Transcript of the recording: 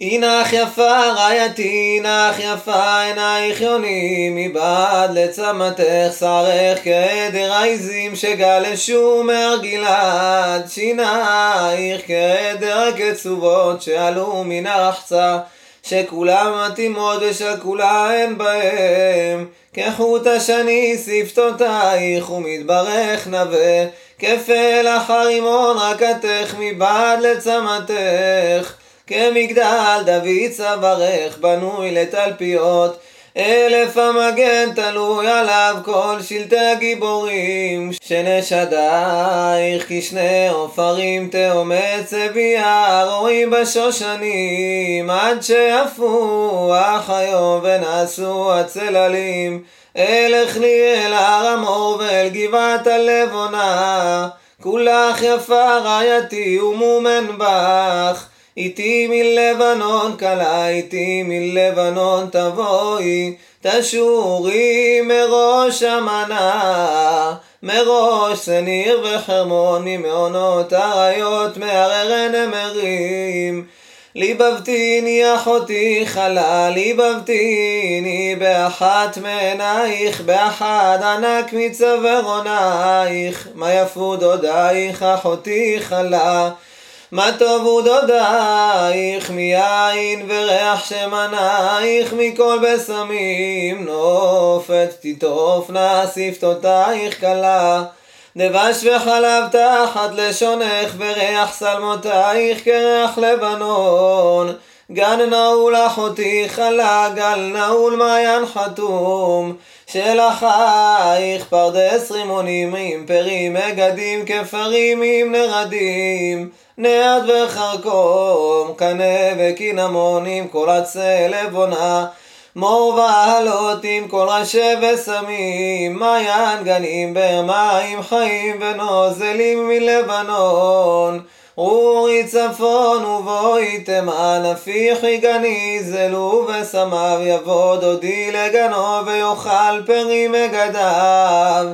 אינך יפה רעייתי, אינך יפה עינייך יונים, מבעד לצמתך שרך כעדר העזים שגלשו מהר גלעד, שינייך כעדר הקצובות שעלו מן הרחצה, שכולם מתאימות ושכולה אין בהם, כחוט השני שפתותייך ומתברך נווה, כפלח הרימון רקתך מבעד לצמתך. כמגדל דוד צווארך בנוי לתלפיות. אלף המגן תלוי עליו כל שלטי הגיבורים. שנשדייך כשני עופרים תאומי צבייה רואים בשושנים עד שיפו החיות ונעשו הצללים. אלך לי אל הר המור ואל גבעת הלבונה. כולך יפה רעייתי ומומן בך איתי מלבנון כלה, איתי מלבנון תבואי, תשורי מראש המנה, מראש שניר וחרמון, ממעונות אריות, מהררי נמרים. ליבבתיני אחותי חלה, ליבבתיני באחת מעינייך, באחד ענק מצווארונייך, מה יפו דודייך אחותי חלה. מה טובו דודייך מיין וריח שמנייך מכל בשמים נופת תטרופנה שפתותייך כלה. דבש וחלב תחת לשונך וריח שלמותייך כריח לבנון גן נעול אחותי חלה גל נעול מעיין חתום. שלחייך פרדס רימונים עם פרים מגדים כפרים עם נרדים. נעד וחרקום, קנה וקינמון עם כל עצי לבונה, מור ועלות עם כל ראשי וסמים, מעיין גנים במים חיים ונוזלים מלבנון. אורי צפון ובואי תימן, הפיכי גני זלו וסמיו, יבוא דודי לגנו ויאכל פרי מגדיו.